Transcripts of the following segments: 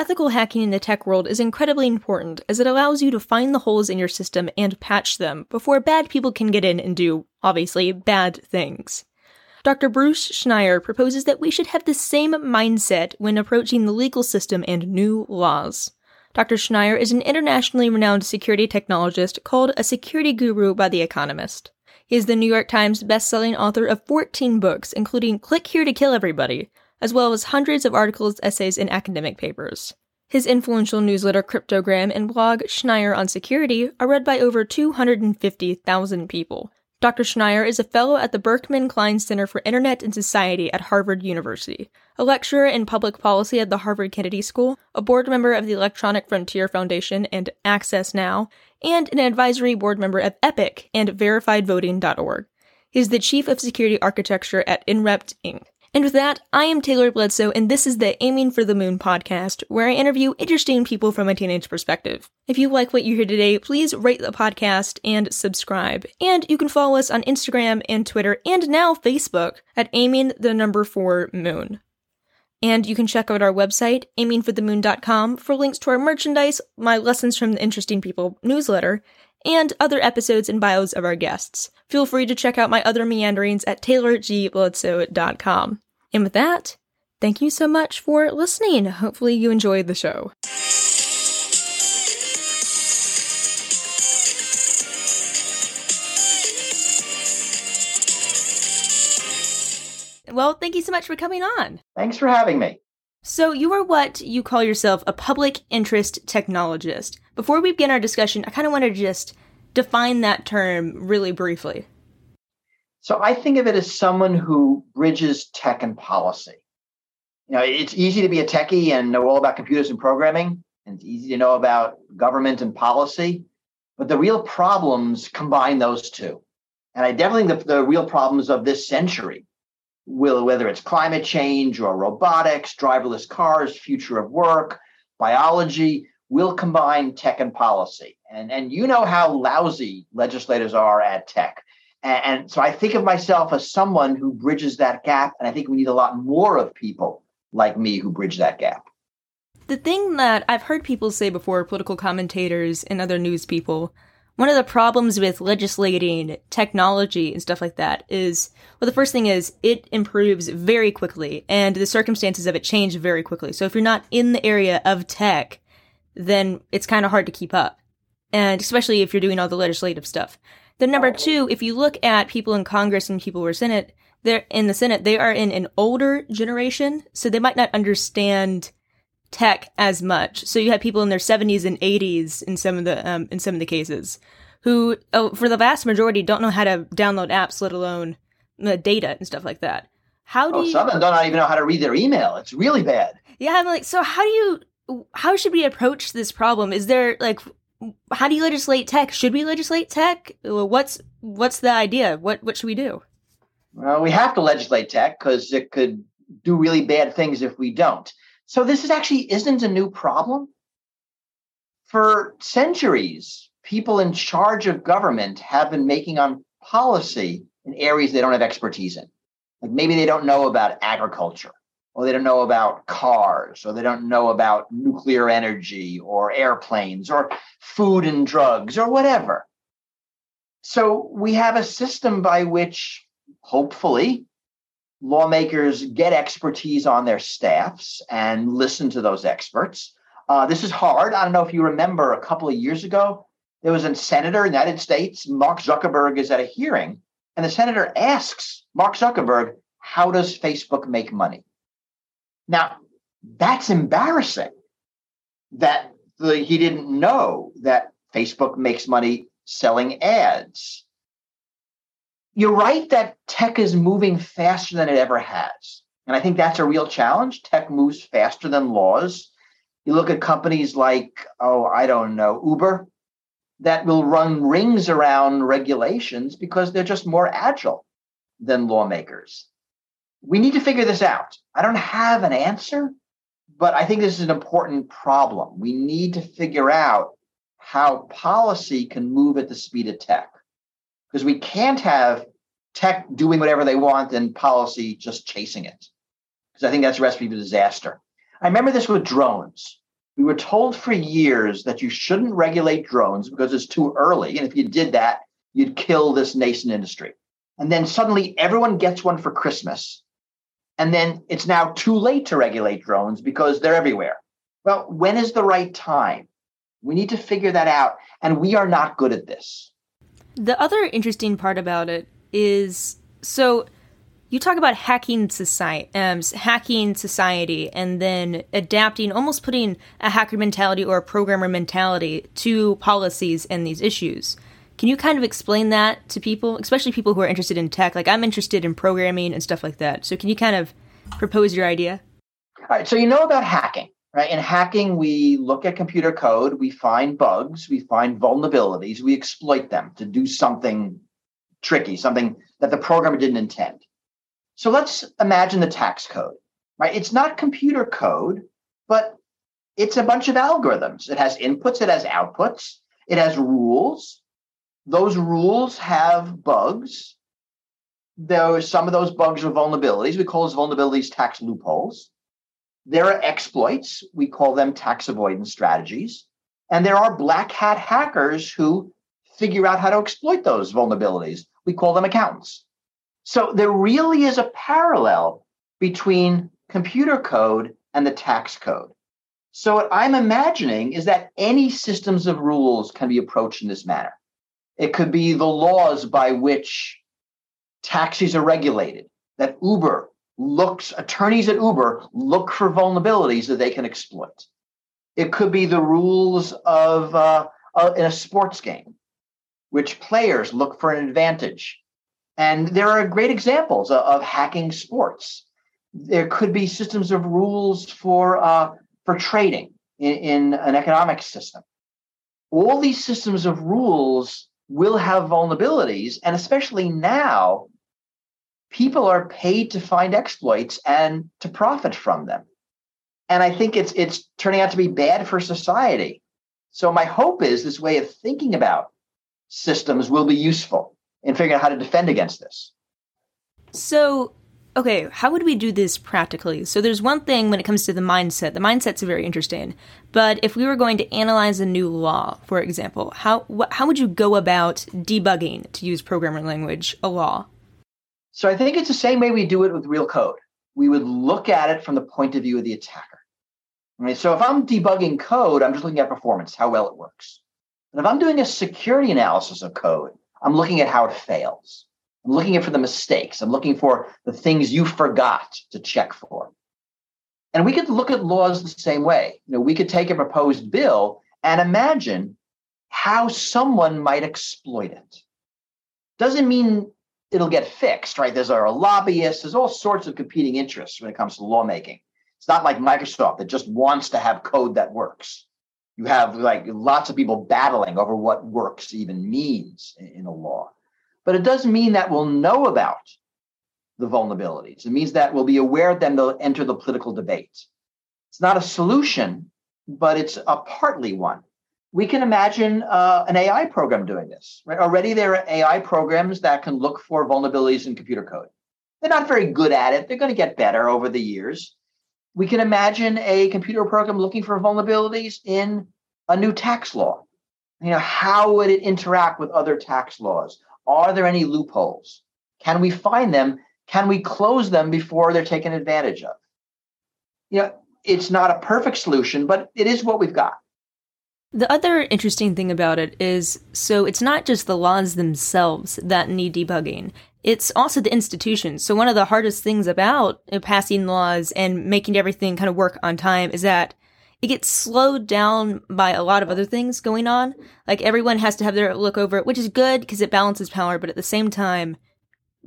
ethical hacking in the tech world is incredibly important as it allows you to find the holes in your system and patch them before bad people can get in and do, obviously, bad things. Dr. Bruce Schneier proposes that we should have the same mindset when approaching the legal system and new laws. Dr. Schneier is an internationally renowned security technologist called a security guru by The Economist. He is the New York Times best-selling author of 14 books, including Click Here to Kill Everybody, as well as hundreds of articles, essays, and academic papers. His influential newsletter Crypto-Gram and blog Schneier on Security are read by over 250,000 people. Dr. Schneier is a fellow at the Berkman Klein Center for Internet and Society at Harvard University, a lecturer in public policy at the Harvard Kennedy School, a board member of the Electronic Frontier Foundation and Access Now, and an advisory board member of EPIC and VerifiedVoting.org. He is the chief of security architecture at Inrupt Inc. And with that, I am Taylor Bledsoe, and this is the Aiming for the Moon podcast, where I interview interesting people from a teenage perspective. If you like what you hear today, please rate the podcast and subscribe. And you can follow us on Instagram and Twitter, and now Facebook, at Aiming the Number 4 Moon. And you can check out our website, aimingforthemoon.com, for links to our merchandise, my Lessons from the Interesting People newsletter, and other episodes and bios of our guests. Feel free to check out my other meanderings at taylorgbledsoe.com. And with that, thank you so much for listening. Hopefully, you enjoyed the show. Well, thank you so much for coming on. Thanks for having me. So, you are what you call yourself a public interest technologist. Before we begin our discussion, I kind of want to just define that term really briefly. So, I think of it as someone who bridges tech and policy. You know, it's easy to be a techie and know all about computers and programming, and it's easy to know about government and policy, but the real problems combine those two. And I definitely think the, the real problems of this century will whether it's climate change or robotics, driverless cars, future of work, biology, will combine tech and policy. And, and you know how lousy legislators are at tech. And, and so I think of myself as someone who bridges that gap. And I think we need a lot more of people like me who bridge that gap. The thing that I've heard people say before, political commentators and other news people, one of the problems with legislating technology and stuff like that is well the first thing is it improves very quickly and the circumstances of it change very quickly. So if you're not in the area of tech then it's kind of hard to keep up. And especially if you're doing all the legislative stuff. Then number oh. two if you look at people in congress and people who are senate they're in the senate they are in an older generation so they might not understand tech as much. So you have people in their 70s and 80s in some of the um, in some of the cases who, oh, for the vast majority, don't know how to download apps, let alone uh, data and stuff like that. How do oh, you, some of them don't even know how to read their email? It's really bad. Yeah, I'm like, so how do you? How should we approach this problem? Is there like, how do you legislate tech? Should we legislate tech? What's what's the idea? What what should we do? Well, we have to legislate tech because it could do really bad things if we don't. So this is actually isn't a new problem. For centuries, people in charge of government have been making on policy in areas they don't have expertise in. Like maybe they don't know about agriculture, or they don't know about cars, or they don't know about nuclear energy, or airplanes, or food and drugs, or whatever. So we have a system by which, hopefully, lawmakers get expertise on their staffs and listen to those experts. Uh, this is hard. I don't know if you remember a couple of years ago, there was a senator in the United States, Mark Zuckerberg, is at a hearing, and the senator asks Mark Zuckerberg, How does Facebook make money? Now, that's embarrassing that the, he didn't know that Facebook makes money selling ads you're right that tech is moving faster than it ever has. And I think that's a real challenge. Tech moves faster than laws. You look at companies like, oh, I don't know, Uber, that will run rings around regulations because they're just more agile than lawmakers. We need to figure this out. I don't have an answer, but I think this is an important problem. We need to figure out how policy can move at the speed of tech because we can't have tech doing whatever they want and policy just chasing it. Because I think that's a recipe for disaster. I remember this with drones. We were told for years that you shouldn't regulate drones because it's too early. And if you did that, you'd kill this nascent industry. And then suddenly everyone gets one for Christmas. And then it's now too late to regulate drones because they're everywhere. Well, when is the right time? We need to figure that out. And we are not good at this. The other interesting part about it is so you talk about hacking society, um, hacking society, and then adapting, almost putting a hacker mentality or a programmer mentality to policies and these issues. Can you kind of explain that to people, especially people who are interested in tech? Like I'm interested in programming and stuff like that. So can you kind of propose your idea? All right. So you know about hacking, right? In hacking, we look at computer code, we find bugs, we find vulnerabilities, we exploit them to do something tricky, something that the programmer didn't intend. So let's imagine the tax code, right? It's not computer code, but it's a bunch of algorithms. It has inputs, it has outputs, it has rules. Those rules have bugs. There are some of those bugs are vulnerabilities. We call those vulnerabilities tax loopholes. There are exploits. We call them tax avoidance strategies. And there are black hat hackers who figure out how to exploit those vulnerabilities. We call them accountants. So there really is a parallel between computer code and the tax code. So what I'm imagining is that any systems of rules can be approached in this manner. It could be the laws by which taxis are regulated, that Uber looks, attorneys at Uber look for vulnerabilities that they can exploit. It could be the rules of uh, uh, in a sports game, which players look for an advantage and there are great examples of, of hacking sports. There could be systems of rules for uh, for trading in, in an economic system. All these systems of rules will have vulnerabilities, and especially now, people are paid to find exploits and to profit from them. And I think it's it's turning out to be bad for society. So my hope is this way of thinking about systems will be useful in figuring out how to defend against this. So, okay, how would we do this practically? So, there's one thing when it comes to the mindset. The mindset's very interesting. But if we were going to analyze a new law, for example, how wh- how would you go about debugging, to use programming language, a law? So, I think it's the same way we do it with real code. We would look at it from the point of view of the attacker. Right? So, if I'm debugging code, I'm just looking at performance, how well it works. And if I'm doing a security analysis of code, I'm looking at how it fails. I'm looking for the mistakes. I'm looking for the things you forgot to check for. And we could look at laws the same way. You know, we could take a proposed bill and imagine how someone might exploit it. Doesn't mean it'll get fixed, right? There's a lobbyists, there's all sorts of competing interests when it comes to lawmaking. It's not like Microsoft that just wants to have code that works you have like lots of people battling over what works even means in a law. But it doesn't mean that we'll know about the vulnerabilities. It means that we'll be aware of them, they'll enter the political debate. It's not a solution, but it's a partly one. We can imagine uh, an AI program doing this. Right? Already there are AI programs that can look for vulnerabilities in computer code. They're not very good at it. They're going to get better over the years we can imagine a computer program looking for vulnerabilities in a new tax law. You know, how would it interact with other tax laws? Are there any loopholes? Can we find them? Can we close them before they're taken advantage of? You know, it's not a perfect solution, but it is what we've got. The other interesting thing about it is so it's not just the laws themselves that need debugging, it's also the institutions. So, one of the hardest things about passing laws and making everything kind of work on time is that it gets slowed down by a lot of other things going on. Like, everyone has to have their look over it, which is good because it balances power, but at the same time,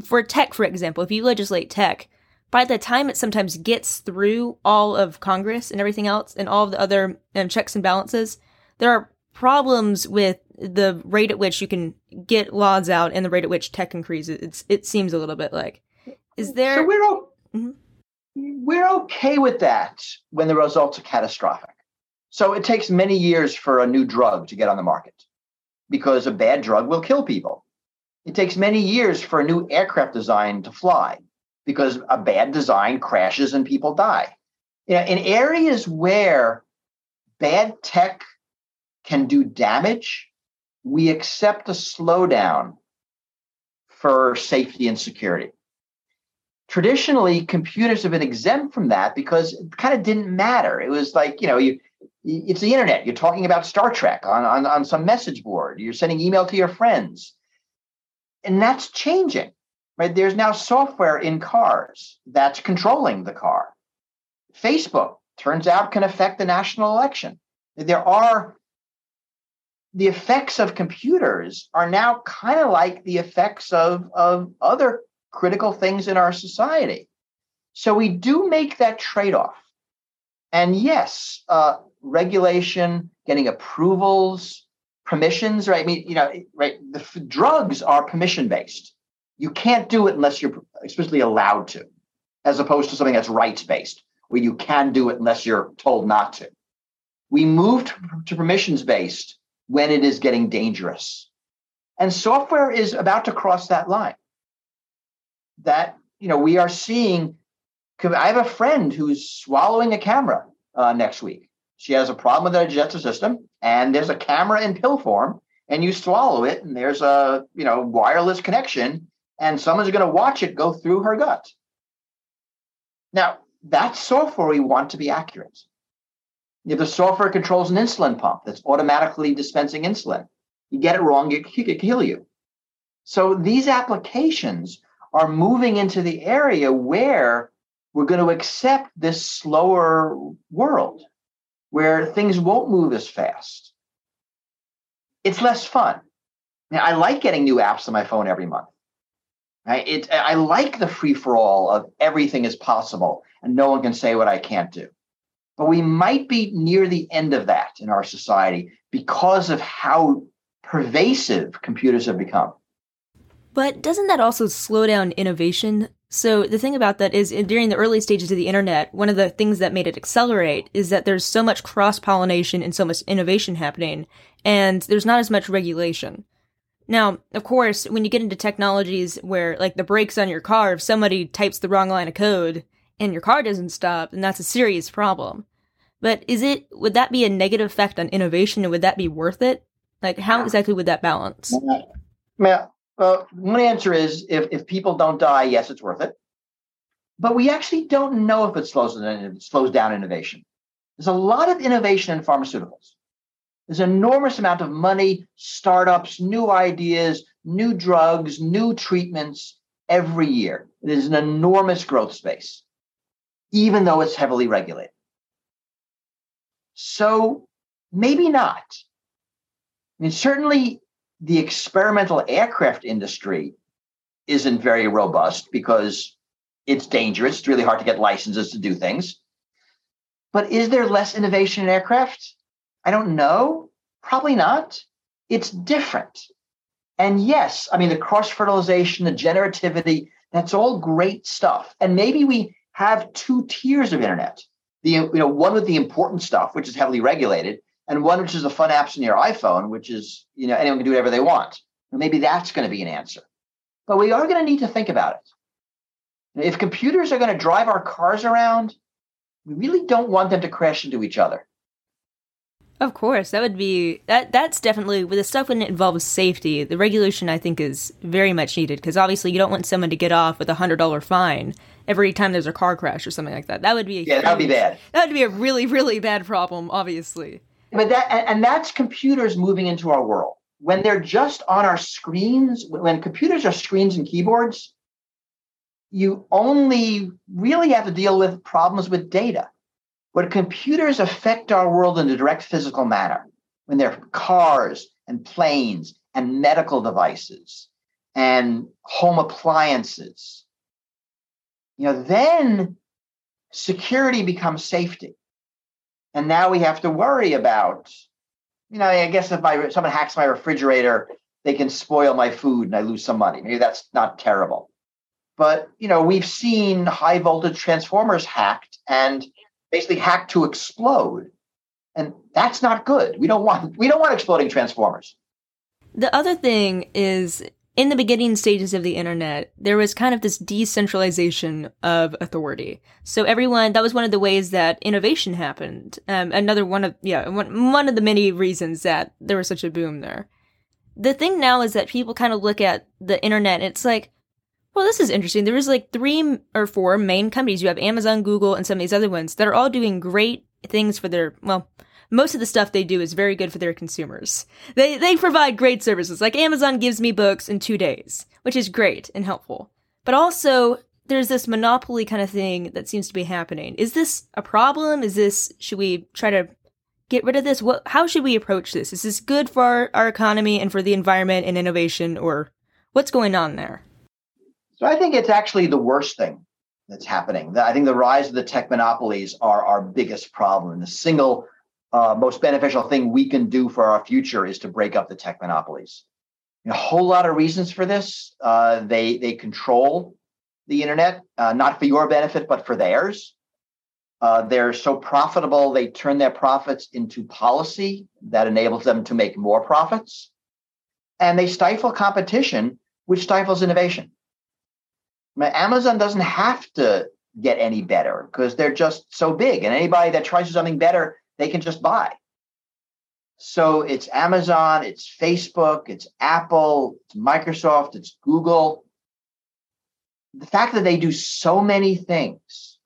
for tech, for example, if you legislate tech, by the time it sometimes gets through all of Congress and everything else and all of the other um, checks and balances, there are problems with the rate at which you can get laws out and the rate at which tech increases. It's it seems a little bit like is there. So we're o- mm-hmm. we're okay with that when the results are catastrophic. So it takes many years for a new drug to get on the market because a bad drug will kill people. It takes many years for a new aircraft design to fly because a bad design crashes and people die. You know, in areas where bad tech can do damage, we accept a slowdown for safety and security. Traditionally, computers have been exempt from that because it kind of didn't matter. It was like, you know, you it's the internet. You're talking about Star Trek on, on, on some message board. You're sending email to your friends. And that's changing, right? There's now software in cars that's controlling the car. Facebook turns out can affect the national election. There are the effects of computers are now kind of like the effects of, of other critical things in our society. So we do make that trade off. And yes, uh, regulation, getting approvals, permissions, right? I mean, you know, right? The f- drugs are permission based. You can't do it unless you're explicitly allowed to, as opposed to something that's rights based, where you can do it unless you're told not to. We moved to permissions based when it is getting dangerous. And software is about to cross that line. That, you know, we are seeing. I have a friend who's swallowing a camera uh, next week. She has a problem with her digestive system, and there's a camera in pill form, and you swallow it, and there's a you know wireless connection, and someone's going to watch it go through her gut. Now, that software we want to be accurate. If the software controls an insulin pump that's automatically dispensing insulin, you get it wrong, it could kill you. So these applications are moving into the area where we're going to accept this slower world where things won't move as fast. It's less fun. Now, I like getting new apps on my phone every month. Right? It, I like the free for all of everything is possible and no one can say what I can't do. But we might be near the end of that in our society because of how pervasive computers have become. But doesn't that also slow down innovation? So the thing about that is during the early stages of the internet, one of the things that made it accelerate is that there's so much cross pollination and so much innovation happening, and there's not as much regulation. Now, of course, when you get into technologies where, like the brakes on your car, if somebody types the wrong line of code, and your car doesn't stop, and that's a serious problem. But is it would that be a negative effect on innovation and would that be worth it? Like how exactly would that balance? Yeah. Well, uh, uh, one answer is if, if people don't die, yes, it's worth it. But we actually don't know if it slows, it slows down innovation. There's a lot of innovation in pharmaceuticals. There's an enormous amount of money, startups, new ideas, new drugs, new treatments every year. It is an enormous growth space even though it's heavily regulated. So maybe not. I mean, certainly the experimental aircraft industry isn't very robust because it's dangerous. It's really hard to get licenses to do things. But is there less innovation in aircraft? I don't know. Probably not. It's different. And yes, I mean, the cross fertilization, the generativity, that's all great stuff. And maybe we have two tiers of internet. The you know one with the important stuff, which is heavily regulated, and one which is the fun apps in your iPhone, which is you know anyone can do whatever they want. And maybe that's going to be an answer. But we are going to need to think about it. If computers are going to drive our cars around, we really don't want them to crash into each other. Of course, that would be that. That's definitely with the stuff when it involves safety. The regulation, I think, is very much needed because obviously you don't want someone to get off with a hundred dollar fine every time there's a car crash or something like that. That would be yeah, that would be bad. That would be a really really bad problem, obviously. But that and that's computers moving into our world when they're just on our screens. When computers are screens and keyboards, you only really have to deal with problems with data. When computers affect our world in a direct physical manner, when they're cars and planes and medical devices and home appliances you know, then security becomes safety. And now we have to worry about, you know, I guess if my someone hacks my refrigerator, they can spoil my food and I lose some money. Maybe that's not terrible. But you know, we've seen high voltage transformers hacked and basically hacked to explode. And that's not good. We don't want we don't want exploding transformers. The other thing is in the beginning stages of the internet, there was kind of this decentralization of authority. So everyone, that was one of the ways that innovation happened. Um, another one of, yeah, one, one of the many reasons that there was such a boom there. The thing now is that people kind of look at the internet it's like, well, this is interesting. There is like three or four main companies. You have Amazon, Google, and some of these other ones that are all doing great things for their, well, most of the stuff they do is very good for their consumers. They they provide great services. Like Amazon gives me books in 2 days, which is great and helpful. But also there's this monopoly kind of thing that seems to be happening. Is this a problem? Is this should we try to get rid of this? What how should we approach this? Is this good for our, our economy and for the environment and innovation or what's going on there? So I think it's actually the worst thing that's happening. I think the rise of the tech monopolies are our biggest problem. The single uh, most beneficial thing we can do for our future is to break up the tech monopolies. a whole lot of reasons for this. Uh, they they control the internet, uh, not for your benefit, but for theirs. Uh, they're so profitable, they turn their profits into policy that enables them to make more profits. And they stifle competition, which stifles innovation. Amazon doesn't have to get any better because they're just so big. And anybody that tries something better they can just buy. So it's Amazon, it's Facebook, it's Apple, it's Microsoft, it's Google. The fact that they do so many things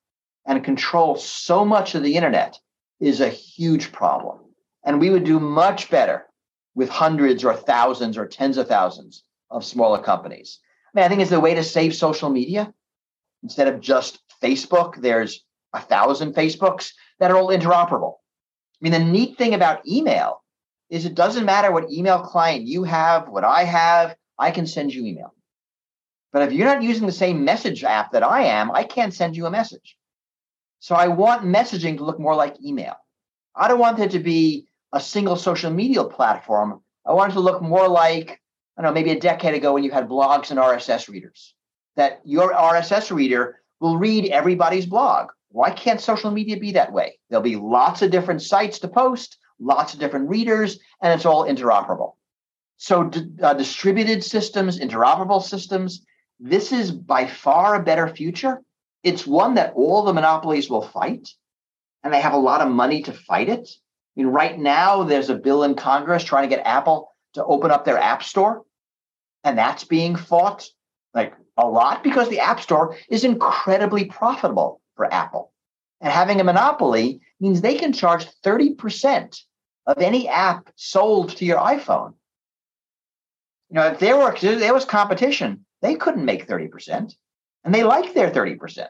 and control so much of the internet is a huge problem. And we would do much better with hundreds or thousands or tens of thousands of smaller companies. I mean, I think it's the way to save social media. Instead of just Facebook, there's a thousand Facebooks that are all interoperable. I mean, the neat thing about email is it doesn't matter what email client you have, what I have, I can send you email. But if you're not using the same message app that I am, I can't send you a message. So I want messaging to look more like email. I don't want it to be a single social media platform. I want it to look more like, I don't know, maybe a decade ago when you had blogs and RSS readers, that your RSS reader will read everybody's blog. Why can't social media be that way? There'll be lots of different sites to post, lots of different readers, and it's all interoperable. So, uh, distributed systems, interoperable systems, this is by far a better future. It's one that all the monopolies will fight, and they have a lot of money to fight it. I mean, right now, there's a bill in Congress trying to get Apple to open up their App Store, and that's being fought like a lot because the App Store is incredibly profitable for Apple. And having a monopoly means they can charge 30% of any app sold to your iPhone. You know, if there were if there was competition, they couldn't make 30%. And they like their 30%.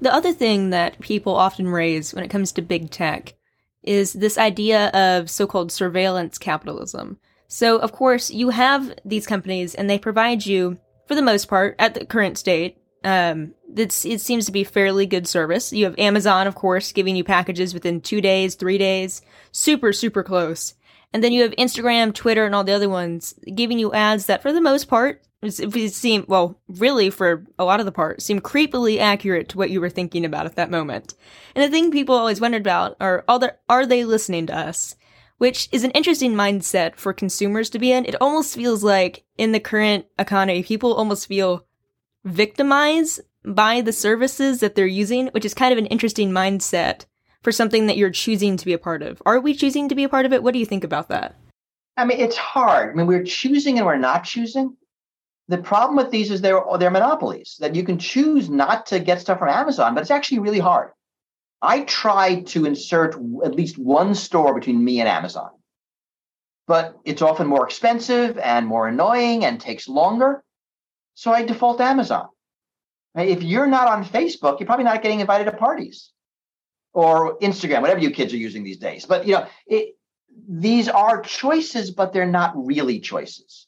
The other thing that people often raise when it comes to big tech is this idea of so called surveillance capitalism. So, of course, you have these companies and they provide you, for the most part, at the current state, um, it seems to be fairly good service. You have Amazon, of course, giving you packages within two days, three days, super, super close. And then you have Instagram, Twitter, and all the other ones giving you ads that, for the most part, seem well, really for a lot of the part, seem creepily accurate to what you were thinking about at that moment. And the thing people always wondered about are, are they listening to us? Which is an interesting mindset for consumers to be in. It almost feels like in the current economy, people almost feel victimized by the services that they're using, which is kind of an interesting mindset for something that you're choosing to be a part of. Are we choosing to be a part of it? What do you think about that? I mean, it's hard. I mean, we're choosing and we're not choosing. The problem with these is they're they're monopolies that you can choose not to get stuff from Amazon, but it's actually really hard. I tried to insert at least one store between me and Amazon, but it's often more expensive and more annoying and takes longer. So I default to Amazon. If you're not on Facebook, you're probably not getting invited to parties or Instagram, whatever you kids are using these days. But you know, it, these are choices, but they're not really choices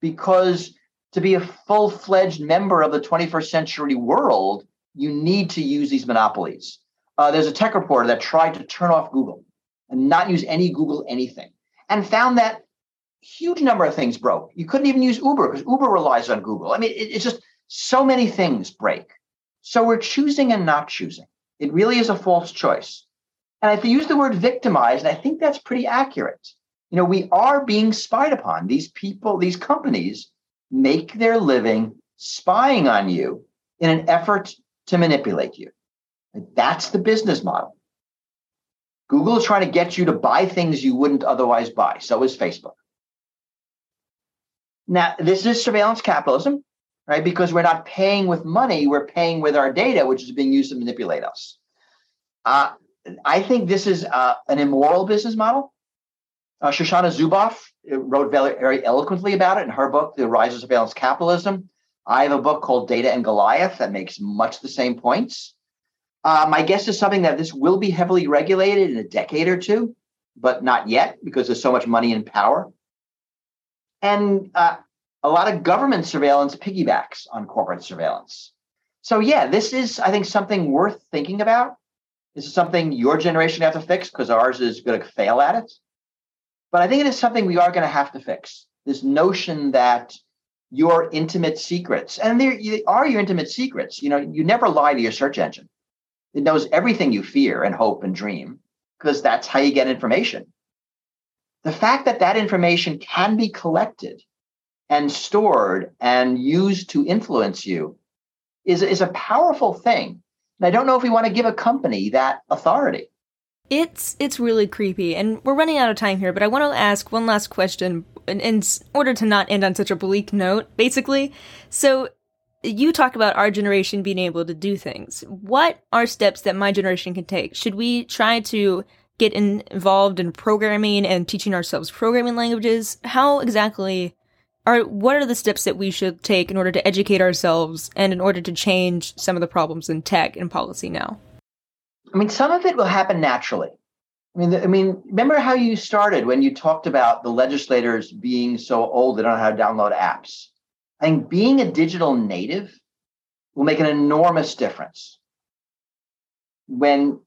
because to be a full-fledged member of the 21st century world, you need to use these monopolies. Uh, there's a tech reporter that tried to turn off Google and not use any Google anything, and found that huge number of things broke. You couldn't even use Uber because Uber relies on Google. I mean, it, it's just so many things break. So we're choosing and not choosing. It really is a false choice. And if you use the word victimized, and I think that's pretty accurate. You know, we are being spied upon. These people, these companies make their living spying on you in an effort to manipulate you. That's the business model. Google is trying to get you to buy things you wouldn't otherwise buy. So is Facebook. Now, this is surveillance capitalism, right? Because we're not paying with money, we're paying with our data, which is being used to manipulate us. Uh, I think this is uh, an immoral business model. Uh, Shoshana Zuboff wrote very, very eloquently about it in her book, The Rise of Surveillance Capitalism. I have a book called Data and Goliath that makes much the same points. Uh, my guess is something that this will be heavily regulated in a decade or two, but not yet because there's so much money and power. And uh, a lot of government surveillance piggybacks on corporate surveillance. So, yeah, this is, I think, something worth thinking about. This is something your generation have to fix because ours is going to fail at it. But I think it is something we are going to have to fix. This notion that your intimate secrets, and they are your intimate secrets. You know, you never lie to your search engine. It knows everything you fear and hope and dream because that's how you get information. The fact that that information can be collected and stored and used to influence you is, is a powerful thing. And I don't know if we want to give a company that authority. It's it's really creepy, and we're running out of time here. But I want to ask one last question in, in order to not end on such a bleak note. Basically, so you talk about our generation being able to do things. What are steps that my generation can take? Should we try to get in, involved in programming and teaching ourselves programming languages? How exactly are what are the steps that we should take in order to educate ourselves and in order to change some of the problems in tech and policy now? I mean, some of it will happen naturally. I mean, I mean, remember how you started when you talked about the legislators being so old they don't know how to download apps. I think being a digital native will make an enormous difference. When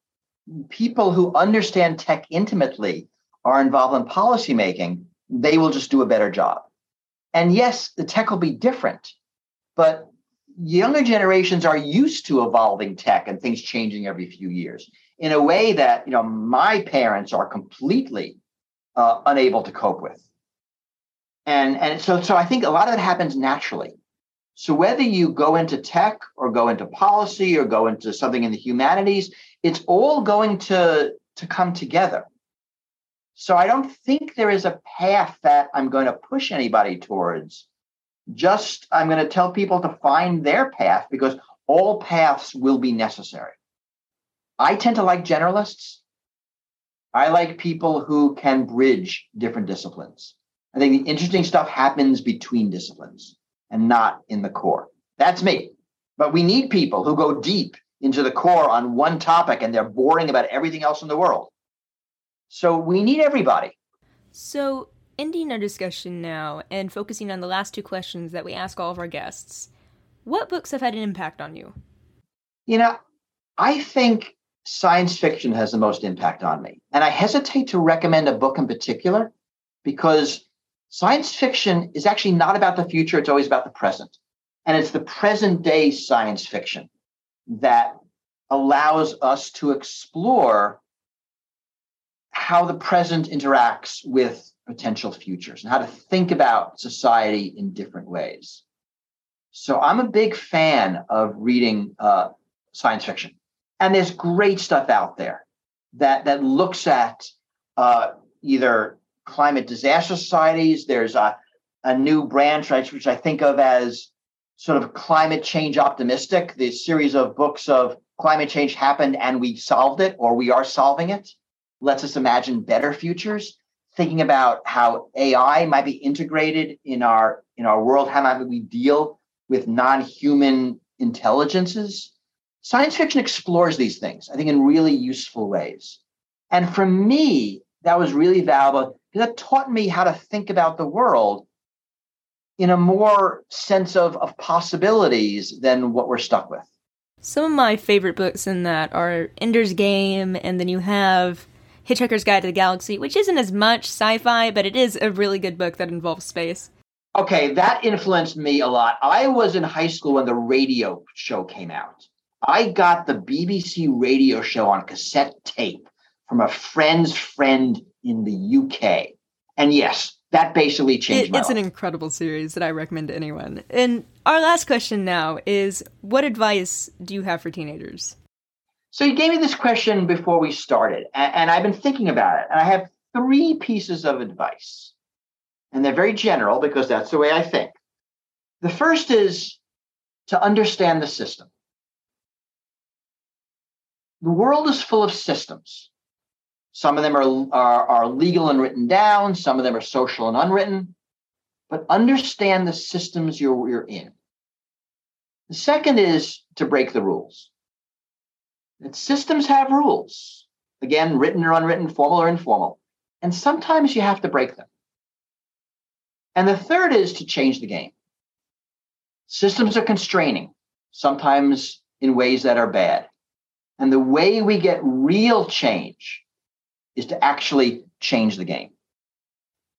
people who understand tech intimately are involved in policymaking, they will just do a better job. And yes, the tech will be different, but younger generations are used to evolving tech and things changing every few years in a way that you know my parents are completely uh, unable to cope with and and so so i think a lot of it happens naturally so whether you go into tech or go into policy or go into something in the humanities it's all going to to come together so i don't think there is a path that i'm going to push anybody towards just I'm going to tell people to find their path because all paths will be necessary. I tend to like generalists. I like people who can bridge different disciplines. I think the interesting stuff happens between disciplines and not in the core. That's me. But we need people who go deep into the core on one topic and they're boring about everything else in the world. So we need everybody. So ending our discussion now and focusing on the last two questions that we ask all of our guests, what books have had an impact on you? You know, I think science fiction has the most impact on me. And I hesitate to recommend a book in particular because science fiction is actually not about the future, it's always about the present. And it's the present day science fiction that allows us to explore how the present interacts with potential futures and how to think about society in different ways. So I'm a big fan of reading uh, science fiction, and there's great stuff out there that that looks at uh, either climate disaster societies. There's a a new branch which I think of as sort of climate change optimistic. The series of books of climate change happened and we solved it, or we are solving it. Lets us imagine better futures thinking about how AI might be integrated in our in our world, how might we deal with non-human intelligences. Science fiction explores these things, I think, in really useful ways. And for me, that was really valuable it taught me how to think about the world in a more sense of, of possibilities than what we're stuck with. Some of my favorite books in that are Ender's Game, and then you have Hitchhiker's Guide to the Galaxy, which isn't as much sci fi, but it is a really good book that involves space. Okay, that influenced me a lot. I was in high school when the radio show came out. I got the BBC radio show on cassette tape from a friend's friend in the UK. And yes, that basically changed it, my It's life. an incredible series that I recommend to anyone. And our last question now is what advice do you have for teenagers? So you gave me this question before we started, and, and I've been thinking about it. And I have three pieces of advice. And they're very general because that's the way I think. The first is to understand the system. The world is full of systems. Some of them are, are, are legal and written down, some of them are social and unwritten, but understand the systems you're, you're in. The second is to break the rules. That systems have rules, again, written or unwritten, formal or informal, and sometimes you have to break them. And the third is to change the game. Systems are constraining, sometimes in ways that are bad. And the way we get real change is to actually change the game.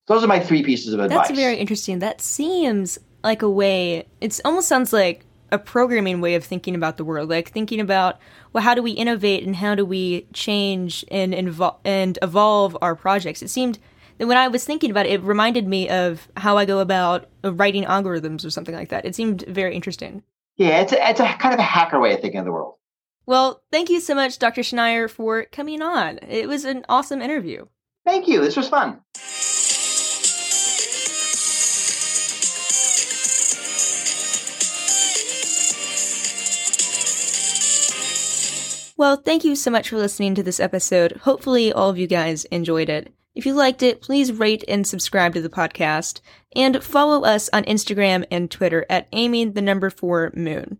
Those are my three pieces of advice. That's very interesting. That seems like a way, it almost sounds like a programming way of thinking about the world, like thinking about, well, how do we innovate and how do we change and, invo- and evolve our projects? It seemed that when I was thinking about it, it reminded me of how I go about writing algorithms or something like that. It seemed very interesting. Yeah, it's a, it's a kind of a hacker way of thinking of the world. Well, thank you so much, Dr. Schneier, for coming on. It was an awesome interview. Thank you. This was fun. Well, thank you so much for listening to this episode. Hopefully, all of you guys enjoyed it. If you liked it, please rate and subscribe to the podcast and follow us on Instagram and Twitter at aiming the number four moon.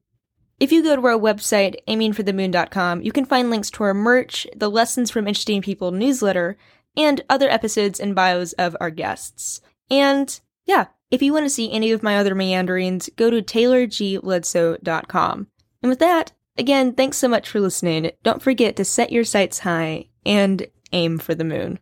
If you go to our website, aimingforthemoon.com, you can find links to our merch, the Lessons from Interesting People newsletter, and other episodes and bios of our guests. And yeah, if you want to see any of my other meanderings, go to taylorgbledsoe.com. And with that, again, thanks so much for listening. Don't forget to set your sights high and aim for the moon.